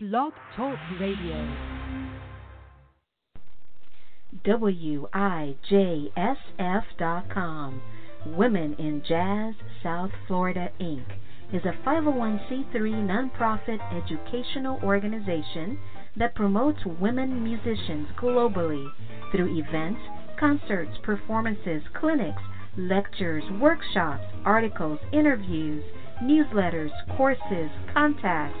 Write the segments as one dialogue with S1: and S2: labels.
S1: Blog Talk Radio.
S2: WIJSF.com. Women in Jazz South Florida, Inc. is a 501c3 nonprofit educational organization that promotes women musicians globally through events, concerts, performances, clinics, lectures, workshops, articles, interviews, newsletters, courses, contacts,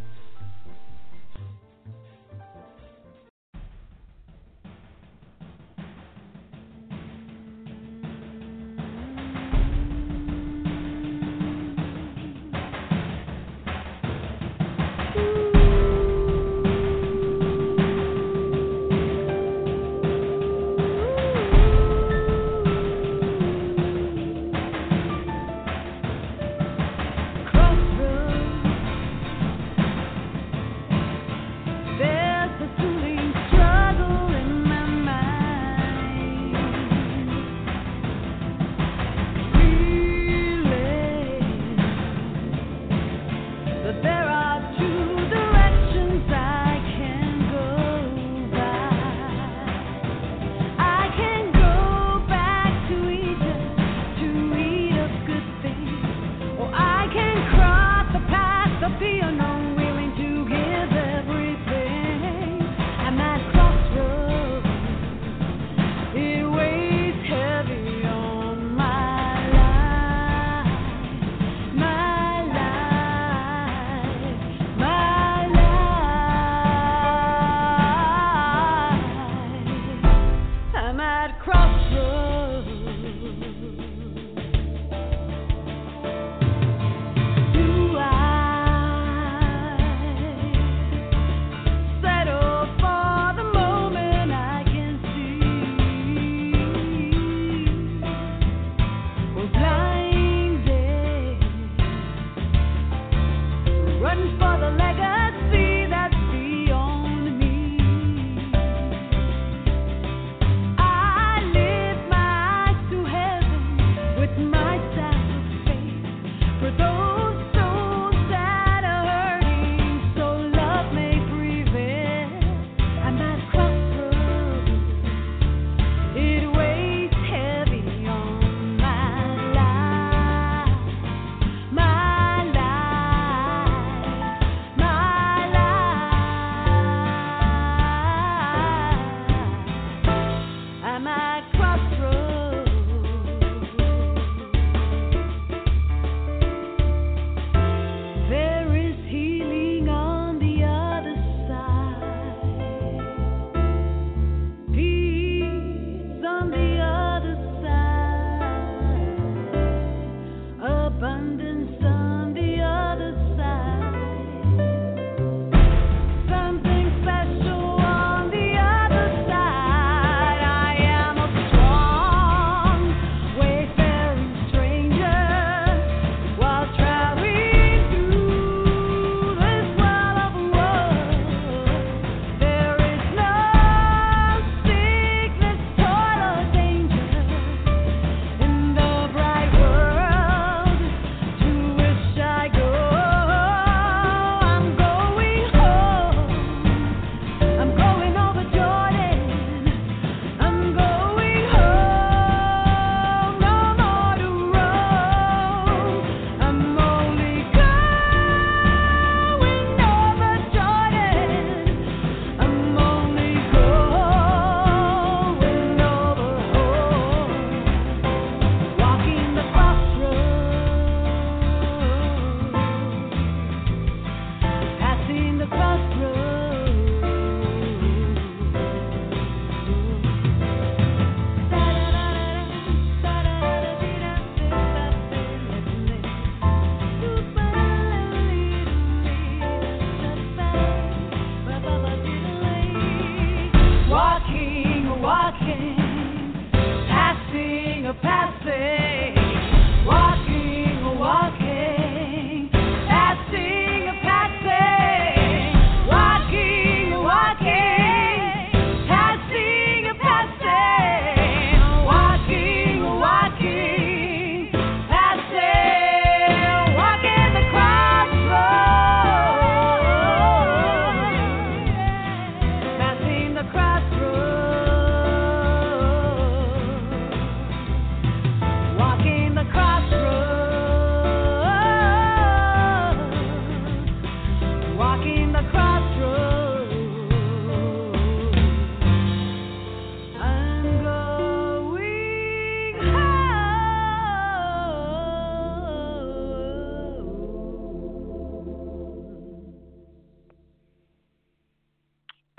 S3: again.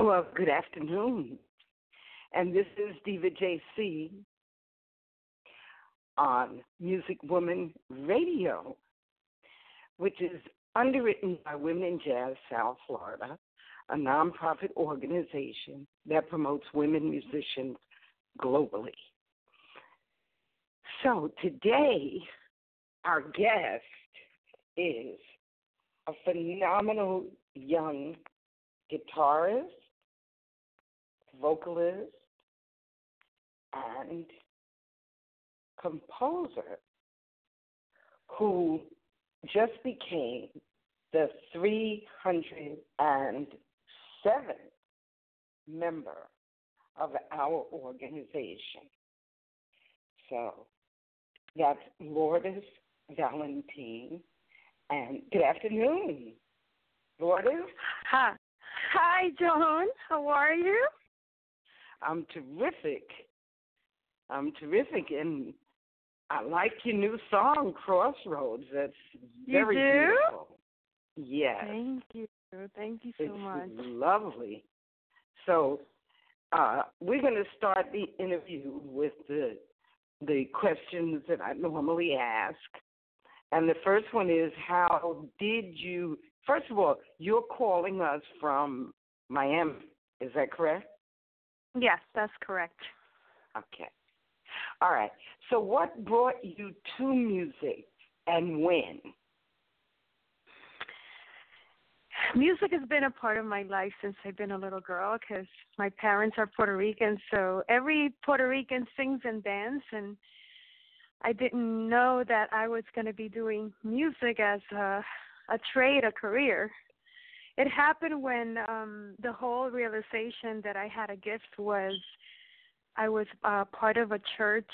S3: Well, good afternoon. And this is Diva JC on Music Woman Radio, which is underwritten by Women in Jazz South Florida, a nonprofit organization that promotes women musicians globally. So today, our guest is a phenomenal young guitarist, vocalist, and composer who just became the 307th member of our organization. So that's Lourdes Valentine. And good afternoon, Lourdes.
S4: Hi. Hi, Joan. How are you?
S3: I'm terrific. I'm terrific. And I like your new song, Crossroads. That's very
S4: you do?
S3: beautiful. Yes.
S4: Thank you. Thank you so
S3: it's
S4: much.
S3: lovely. So uh, we're going to start the interview with the the questions that I normally ask. And the first one is how did you first of all, you're calling us from Miami, is that correct?
S4: Yes, that's correct.
S3: Okay. All right. So what brought you to music and when?
S4: Music has been a part of my life since I've been a little girl because my parents are Puerto Rican. So every Puerto Rican sings and dances, and I didn't know that I was going to be doing music as a, a trade, a career. It happened when um, the whole realization that I had a gift was I was uh, part of a church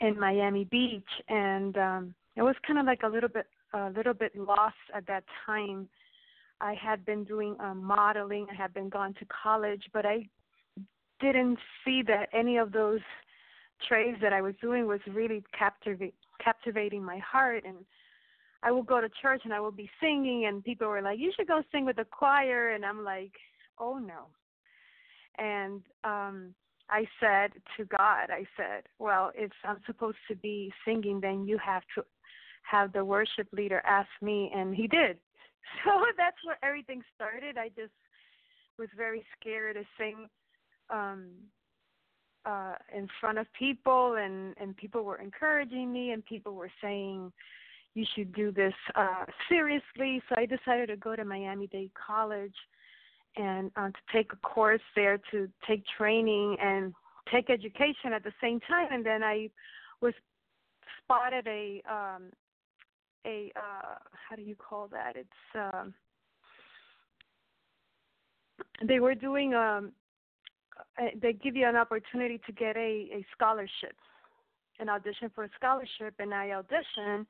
S4: in Miami Beach, and um, it was kind of like a little bit a little bit lost at that time. I had been doing um, modeling, I had been gone to college, but I didn't see that any of those trades that I was doing was really captivate, captivating my heart. And I would go to church and I would be singing, and people were like, "You should go sing with the choir," and I'm like, "Oh no." And um I said to God, I said, well, if I'm supposed to be singing, then you have to have the worship leader ask me, and he did. So that's where everything started. I just was very scared to sing um uh in front of people and and people were encouraging me and people were saying you should do this uh seriously. So i decided to go to miami dade college and uh, to take a course there to take training and take education at the same time. And then i was spotted a um a uh how do you call that? It's um they were doing um uh, they give you an opportunity to get a a scholarship an audition for a scholarship. And i auditioned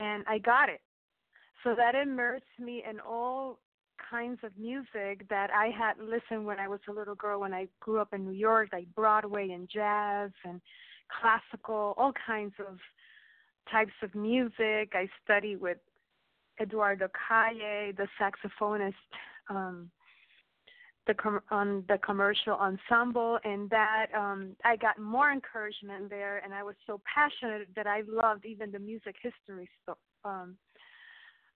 S4: and i got it so that immersed me in all kinds of music that I had listened when I was a little girl when I grew up in New York, like Broadway and jazz and classical, all kinds of types of music. I studied with Eduardo Calle, the saxophonist, um, the com- on the commercial ensemble, and that um, I got more encouragement there, and I was so passionate that I loved even the music history stuff. Um,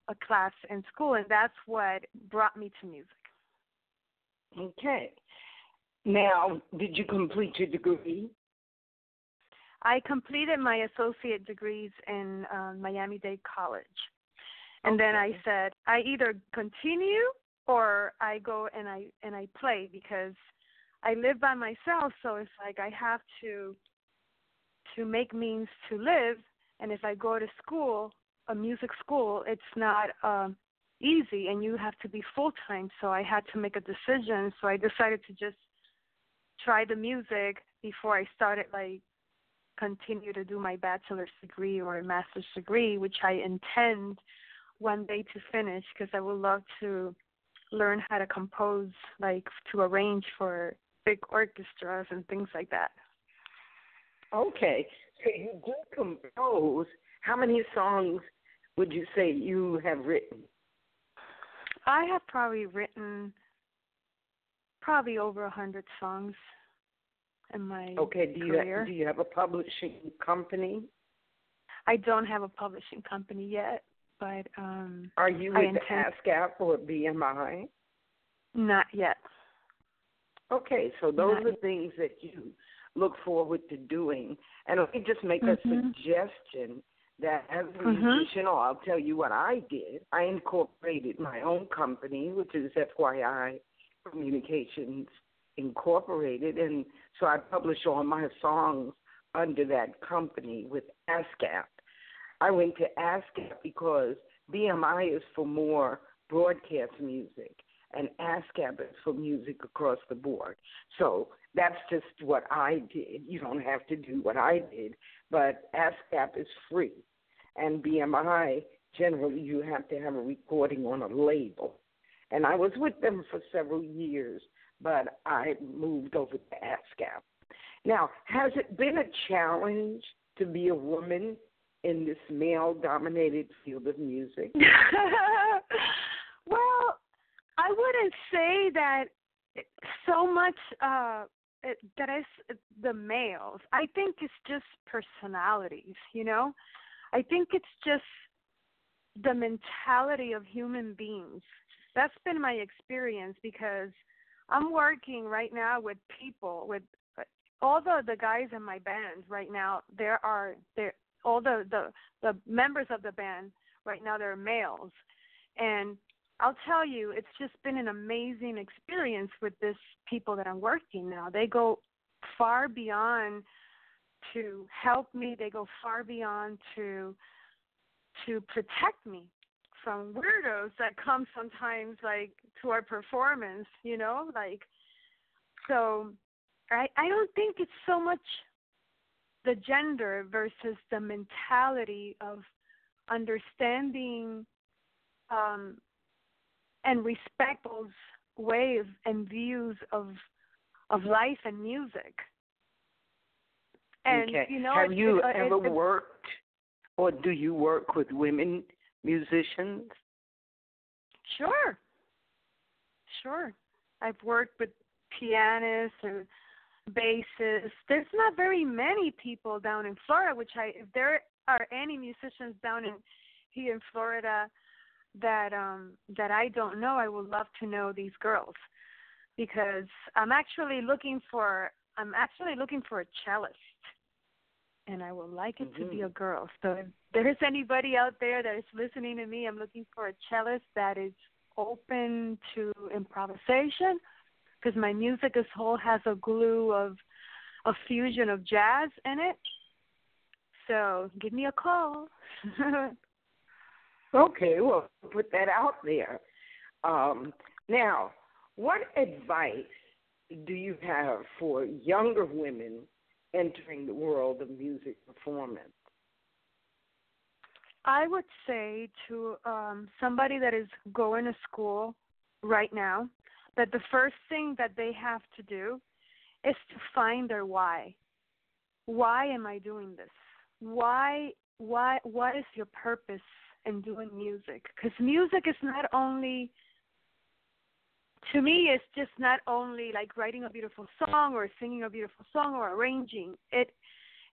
S4: a class in school, and that's what brought me to music.
S3: Okay. Now, did you complete your degree?
S4: I completed my associate degrees in uh, Miami Dade College. And
S3: okay.
S4: then I said I either continue or I go and I and I play because I live by myself so it's like I have to to make means to live and if I go to school a music school, it's not um, easy, and you have to be full time. So I had to make a decision. So I decided to just try the music before I started like continue to do my bachelor's degree or a master's degree, which I intend one day to finish because I would love to learn how to compose, like to arrange for big orchestras and things like that.
S3: Okay, so you do compose. How many songs would you say you have written?
S4: I have probably written probably over a hundred songs in my
S3: okay. Do you
S4: career.
S3: have, do you have a publishing company?
S4: I don't have a publishing company yet, but um
S3: Are you
S4: I
S3: with
S4: intend-
S3: ASCAP or BMI?
S4: not yet.
S3: Okay, so those
S4: Not
S3: are
S4: yet.
S3: things that you look forward to doing. And let me just make a
S4: Mhm.
S3: suggestion that as a
S4: Mhm.
S3: musician, or I'll tell you what I did. I incorporated my own company, which is FYI Communications Incorporated, and so I publish all my songs under that company with ASCAP. I went to ASCAP because BMI is for more broadcast music and ASCAP is for music across the board. So that's just what I did. You don't have to do what I did, but ASCAP is free, and BMI generally you have to have a recording on a label. And I was with them for several years, but I moved over to ASCAP. Now, has it been a challenge to be a woman in this male-dominated field of music?
S4: well, I wouldn't say that so much uh that is the males. I think it's just personalities, you know? I think it's just the mentality of human beings. That's been my experience because I'm working right now with people with all the the guys in my band right now. There are there all the the the members of the band right now they're males, and I'll tell you, it's just been an amazing experience with this people that I'm working now. They go far beyond to help me. They go far beyond to to protect me from weirdos that come sometimes like to our performance, you know, like so I I don't think it's so much the gender versus the mentality of understanding um and respect those ways and views of of life and music. And
S3: okay.
S4: you know,
S3: have
S4: it-
S3: you
S4: it- uh,
S3: ever
S4: it-
S3: worked, or do you work with women musicians?
S4: Sure. Sure. I've worked with pianists and bassists. There's not very many people down in Florida, which I if there are any musicians down in here in Florida that um that I don't know, I would love to know these girls because I'm actually looking for I'm actually looking for a cellist. And I would like it to be
S3: Mhm.
S4: a girl. So if there's anybody out there that is listening to me, I'm looking for a cellist that is open to improvisation because my music as whole has a glue of a fusion of jazz in it. So give me a call.
S3: Okay, well, put that out there. Um, now, what advice do you have for younger women entering the world of music performance?
S4: I would say to um, somebody that is going to school right now that the first thing that they have to do is to find their why. Why am I doing this? Why why what is your purpose in doing music? Cuz music is not only to me it's just not only like writing a beautiful song or singing a beautiful song or arranging. It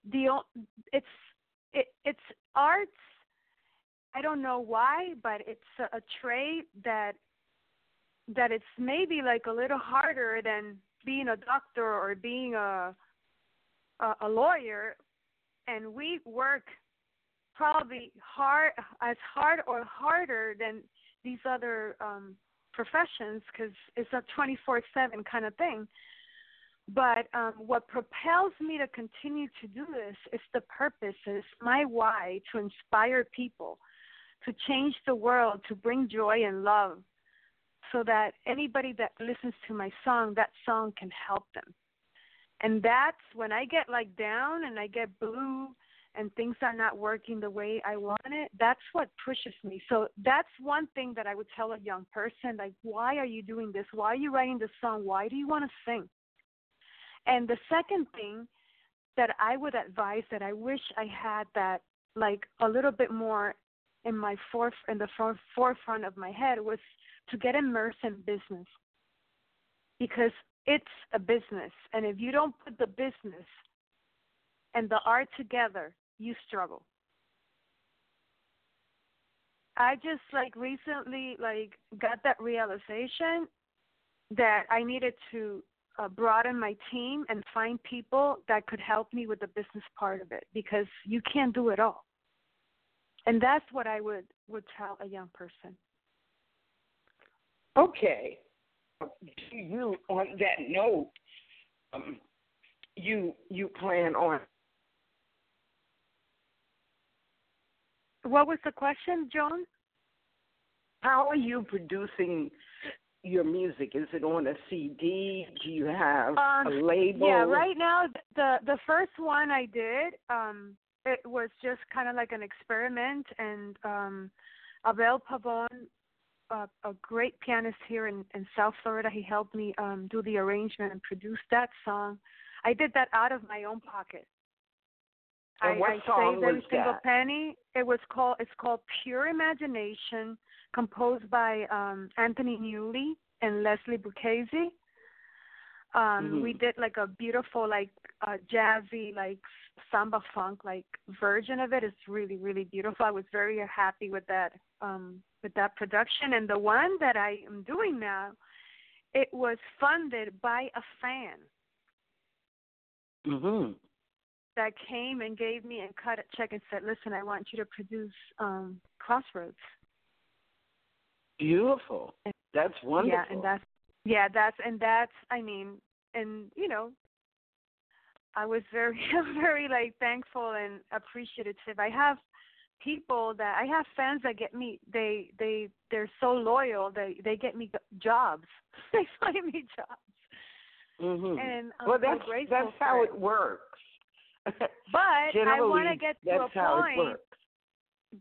S4: the it's it it's arts I don't know why, but it's a, a trait that that it's maybe like a little harder than being a doctor or being a a, a lawyer, and we work probably hard as hard or harder than these other um professions because it's a 24/7 kind of thing. But um, what propels me to continue to do this is the purpose, is my why to inspire people, to change the world, to bring joy and love, so that anybody that listens to my song, that song can help them. And that's when I get like down and I get blue and things are not working the way I want it, that's what pushes me. So that's one thing that I would tell a young person like, why are you doing this? Why are you writing this song? Why do you want to sing? And the second thing that I would advise that I wish I had that like a little bit more in my foref in the for- forefront of my head was to get immersed in business. because it's a business. And if you don't put the business and the art together, you struggle. I just like recently like got that realization that I needed to uh, broaden my team and find people that could help me with the business part of it because you can't do it all. And that's what I would would tell a young person.
S3: Okay. Do you on that note um, you you plan on
S4: What was the question, John?
S3: How are you producing your music? Is it on a CD? Do you have
S4: um,
S3: a label?
S4: Yeah, right now the the first one I did, um, it was just kind of like an experiment, and um, Abel Pavon, uh, a great pianist here in, in South Florida, he helped me um, do the arrangement and produce that song. I did that out of my own pocket.
S3: And what
S4: I,
S3: song
S4: I saved every
S3: was
S4: single
S3: that?
S4: penny. It was called it's called Pure Imagination, composed by um Anthony Newley and Leslie Bricusse. Um
S3: Mhm.
S4: we did like a beautiful like uh jazzy like samba funk like version of it. It's really, really beautiful. I was very happy with that um with that production and the one that I am doing now, it was funded by a fan
S3: Mhm.
S4: that came and gave me and cut a check and said, "Listen, I want you to produce um Crossroads."
S3: Beautiful. That's wonderful.
S4: Yeah, and that's yeah, that's and that's I mean, and you know, I was very very like thankful and appreciative. I have people that I have fans that get me they they they're so loyal they they get me jobs. they find me jobs.
S3: Mhm.
S4: And I'm
S3: well,
S4: so
S3: that's
S4: grateful
S3: that's how
S4: it.
S3: it works.
S4: But I want to get to
S3: that's
S4: a
S3: how
S4: point
S3: it works.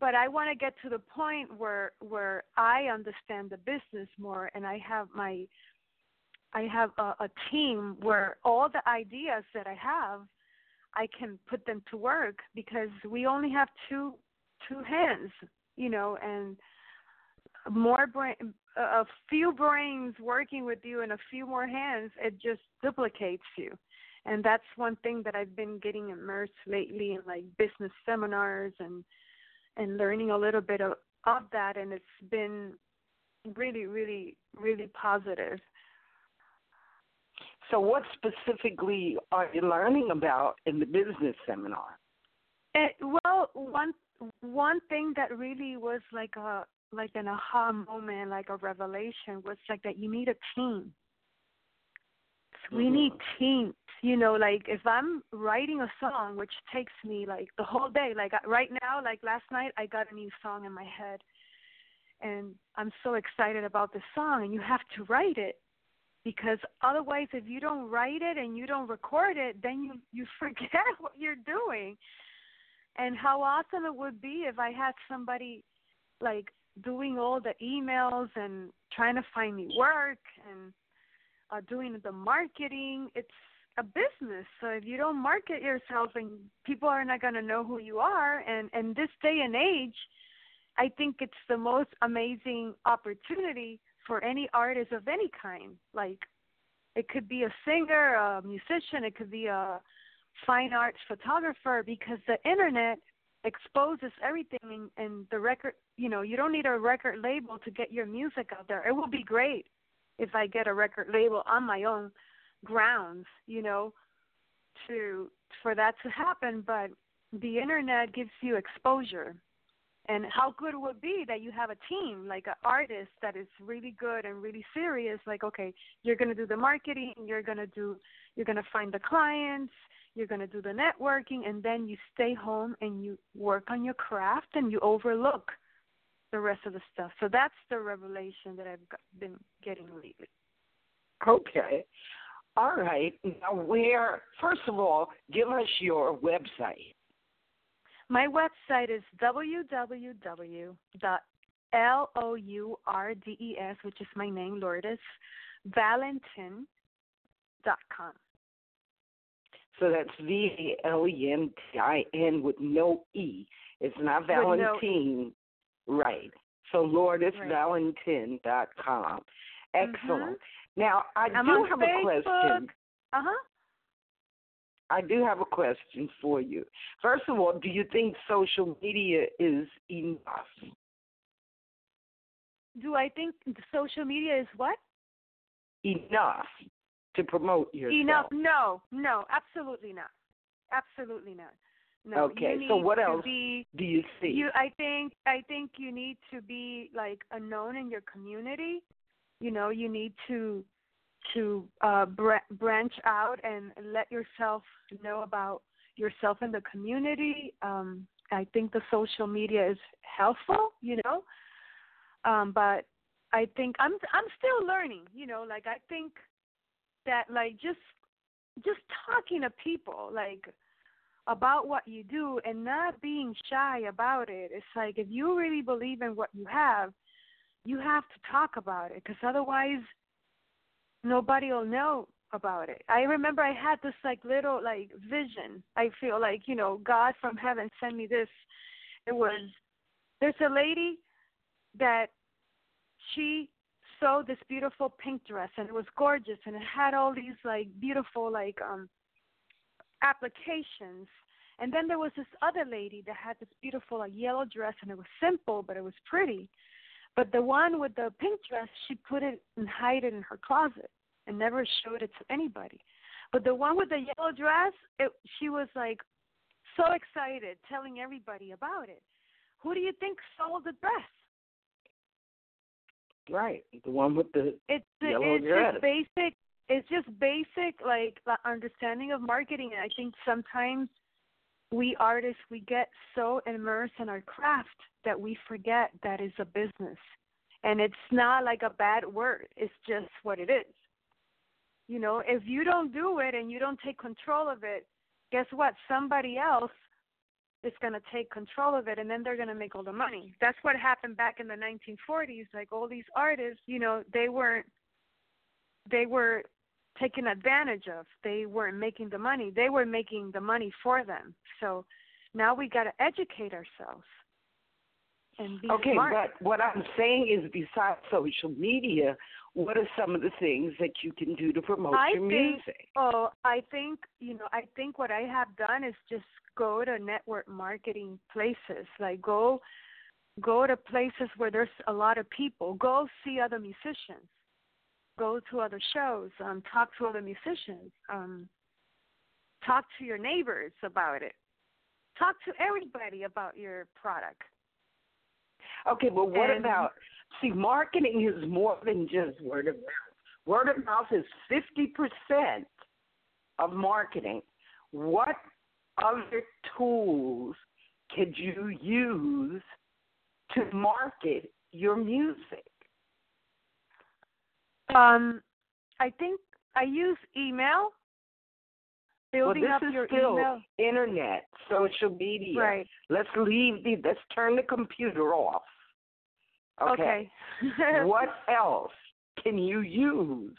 S4: but I want to get to the point where where I understand the business more and I have my I have a, a team where all the ideas that I have I can put them to work because we only have two two hands, you know, and more brain a few brains working with you and a few more hands it just duplicates you and that's one thing that I've been getting immersed lately in like business seminars and and learning a little bit of, of that and it's been really really really positive
S3: So, what specifically are you learning about in the business seminar?
S4: it, well one one thing that really was like a like an aha moment like a revelation was like that you need a team. We mm-hmm. need teams you know like if i'm writing a song which takes me like the whole day like right now like last night i got a new song in my head. And i'm so excited about the song and you have to write it because otherwise if you don't write it and you don't record it then you you forget what you're doing and how awesome it would be if i had somebody like doing all the emails and trying to find me work and uh, doing the marketing. It's a business, so if you don't market yourself, and people are not going to know who you are. And and this day and age, I think it's the most amazing opportunity for any artist of any kind. Like, it could be a singer, a musician, it could be a fine arts photographer, because the internet exposes everything and, and the record you know you don't need a record label to get your music out there. It would be great if i get a record label on my own grounds you know to for that to happen but the internet gives you exposure. And how good it would be that you have a team like an artist that is really good and really serious like okay you're going to do the marketing you're going to do you're going to find the clients you're going to do the networking and then you stay home and you work on your craft and you overlook the rest of the stuff so that's the revelation that i've got, been getting lately
S3: Okay. All right. Now, where, first of all, give us your website.
S4: my website is www.lourdes which is my name lourdes valentin dot com
S3: So that's V A L E N T I N with no E. It's not
S4: With no E.
S3: Valentine. Right. So
S4: Right.
S3: LourdesValentin.com. Excellent. Now I
S4: I'm
S3: do have
S4: Facebook.
S3: a question.
S4: Uh huh.
S3: I do have a question for you. First of all, do you think social media is enough?
S4: Do I think social media is what?
S3: Enough to promote yourself.
S4: Enough? No, no, absolutely not. Absolutely not. No.
S3: Okay, so what else
S4: Be,
S3: do you see?
S4: you, I think, I think you need to be like a known in your community. You know, you need to to uh, br- branch out and let yourself know about yourself in the community. Um, I think the social media is helpful. You know, um, but I think I'm I'm still learning. You know, like I think that like just just talking to people like about what you do and not being shy about it. It's like if you really believe in what you have, you have to talk about it because otherwise nobody will know about it. I remember I had this like little like vision. I feel like, you know, God from heaven sent me this. It was there's a lady that she sewed this beautiful pink dress and it was gorgeous and it had all these like beautiful like um applications. And then there was this other lady that had this beautiful like yellow dress and it was simple but it was pretty. But the one with the pink dress she put it and hide it in her closet and never showed it to anybody. But the one with the yellow dress it she was like so excited telling everybody about it. Who do you think sold the dress
S3: right, the one with the
S4: it's
S3: Yellow
S4: it's
S3: dress.
S4: just basic it's just basic like the understanding of marketing. And i think sometimes we artists we get so immersed in our craft that we forget that is a business. And it's not like a bad word it's just what it is. You know if you don't do it and you don't take control of it guess what? Somebody else is going to take control of it and then they're going to make all the money. That's what happened back in the 1940s like all these artists you know they weren't they were taken advantage of. They weren't making the money. They were making the money for them. So now we got to educate ourselves and be
S3: Okay,
S4: smart
S3: but what I'm saying is besides social media, what are some of the things that you can do to promote
S4: I
S3: your
S4: think-
S3: music?
S4: Oh, I think you know. I think what I have done is just go to network marketing places. Like go, go to places where there's a lot of people. Go see other musicians. Go to other shows. Um, talk to other musicians. Um, talk to your neighbors about it. Talk to everybody about your product.
S3: Okay, but what
S4: And-
S3: about see marketing is more than just word of mouth. Word of mouth is fifty percent of marketing. What other tools could you use to market your music?
S4: Um, I think I use email. Building
S3: well,
S4: up
S3: is
S4: your
S3: still
S4: email.
S3: internet, social media.
S4: Right.
S3: Let's leave the. Let's turn the computer off. Okay. what else can you use?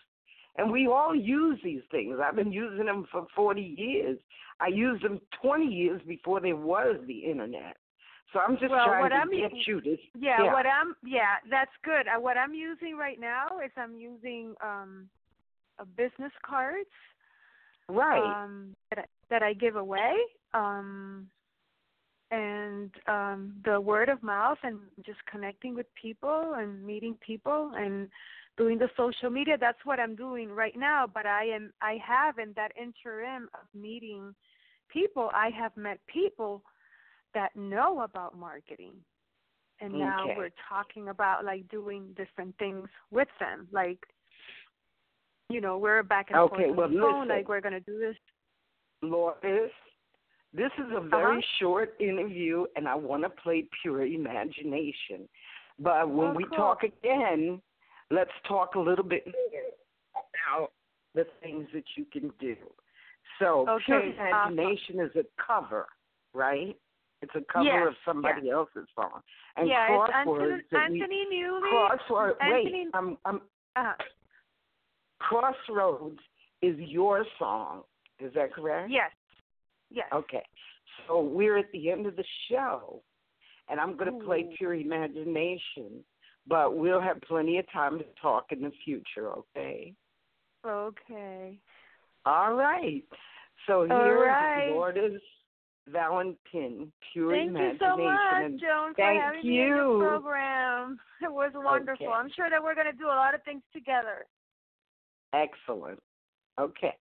S3: And we all use these things. I've been using them for 40 years. I used them 20 years before there was the internet. So I'm just
S4: Well,
S3: trying
S4: what
S3: to
S4: I'm-
S3: get you to.
S4: Yeah,
S3: yeah.
S4: what I'm yeah, that's good. Uh, what I'm using right now is I'm using um uh, business cards
S3: right.
S4: um that I, that I give away um and um the word of mouth and just connecting with people and meeting people and doing the social media that's what I'm doing right now but I am I have in that interim of meeting people I have met people that know about marketing. And now we're talking about like doing different things with them like you know we're back and
S3: Okay,
S4: forth on
S3: well,
S4: the phone
S3: listen.
S4: like we're going to do this.
S3: Lourdes, this is a very
S4: Uh-huh.
S3: short interview, and I want to play pure imagination. But when
S4: Oh,
S3: we
S4: cool.
S3: talk again, let's talk a little bit more about the things that you can do. So, pure
S4: Okay,
S3: imagination is a cover, right? It's a cover
S4: Yes,
S3: of somebody else's song. And
S4: yeah, it's
S3: crosswords
S4: Anthony,
S3: that we
S4: Anthony Newley.
S3: crossword.
S4: Anthony-
S3: Wait, I'm, I'm
S4: uh,
S3: Crossroads is your song. Is that correct?
S4: yes, yes.
S3: Okay. So we're at the end of the show, and I'm going to play Pure Imagination, but we'll have plenty of time to talk in the future, okay?
S4: Okay.
S5: All right. So
S4: All
S5: here
S4: right.
S5: is Lourdes Valentin, Pure
S4: Thank you
S5: Imagination.
S4: so much,
S5: and
S4: Joan, for
S5: thank
S4: having me in your
S5: you.
S4: program. It was wonderful.
S5: Okay.
S4: I'm sure that we're going to do a lot of things together.
S5: Excellent. Okay.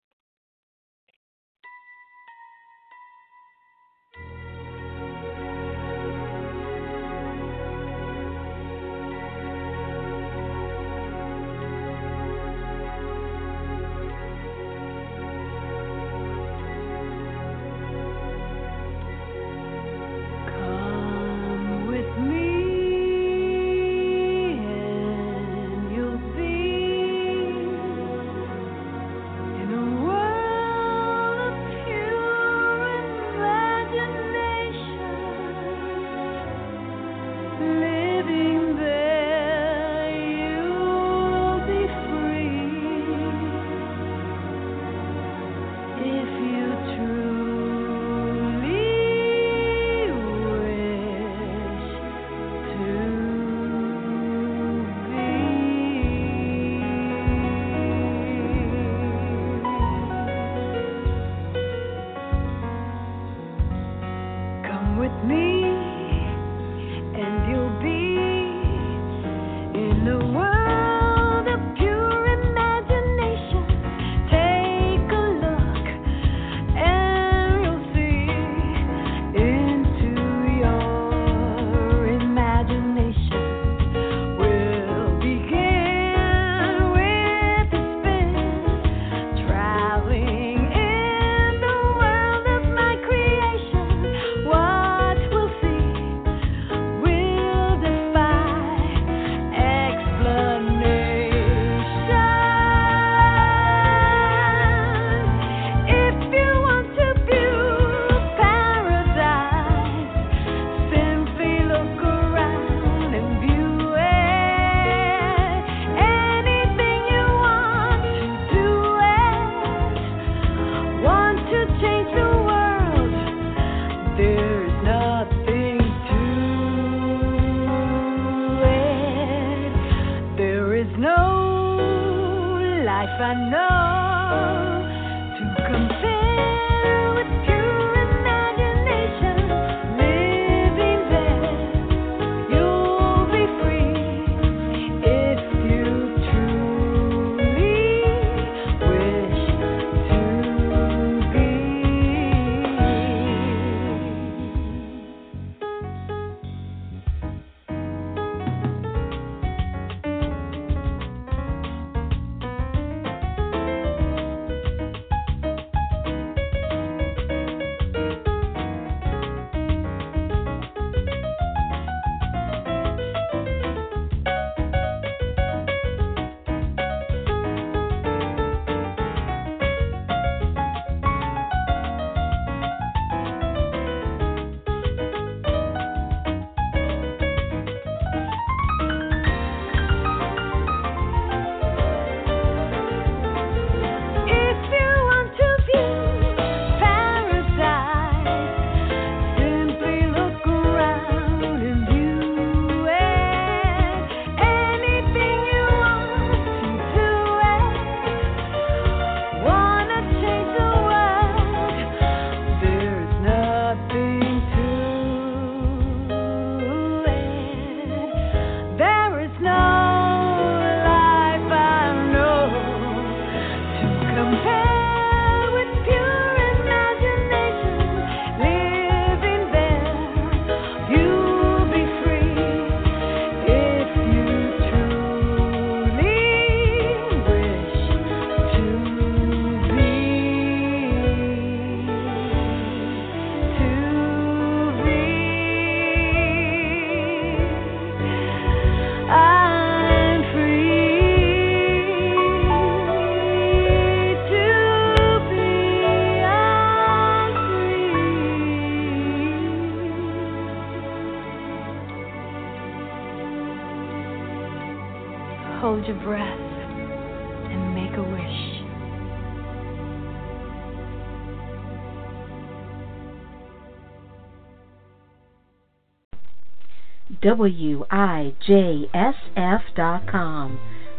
S2: WIJSF.com,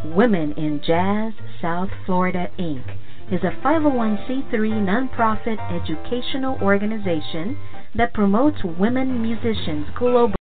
S2: Women in Jazz South Florida, Inc. is a 501c3 nonprofit educational organization that promotes women musicians globally